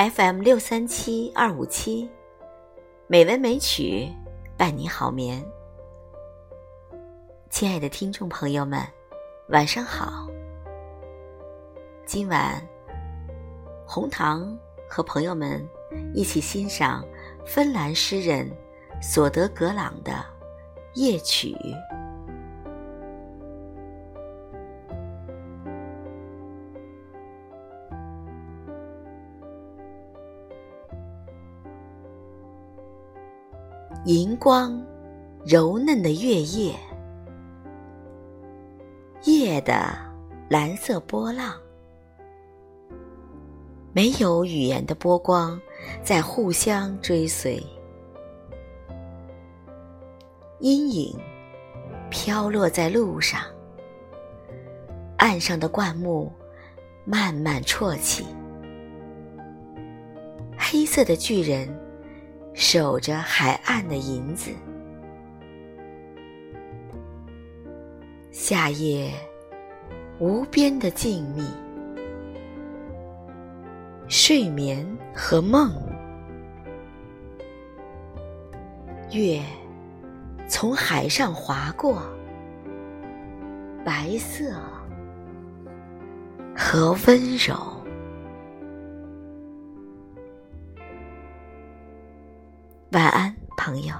FM 六三七二五七，美文美曲伴你好眠。亲爱的听众朋友们，晚上好。今晚，红糖和朋友们一起欣赏芬兰诗人索德格朗的《夜曲》。银光，柔嫩的月夜，夜的蓝色波浪，没有语言的波光在互相追随，阴影飘落在路上，岸上的灌木慢慢啜泣，黑色的巨人。守着海岸的银子，夏夜无边的静谧，睡眠和梦，月从海上划过，白色和温柔。晚安，朋友。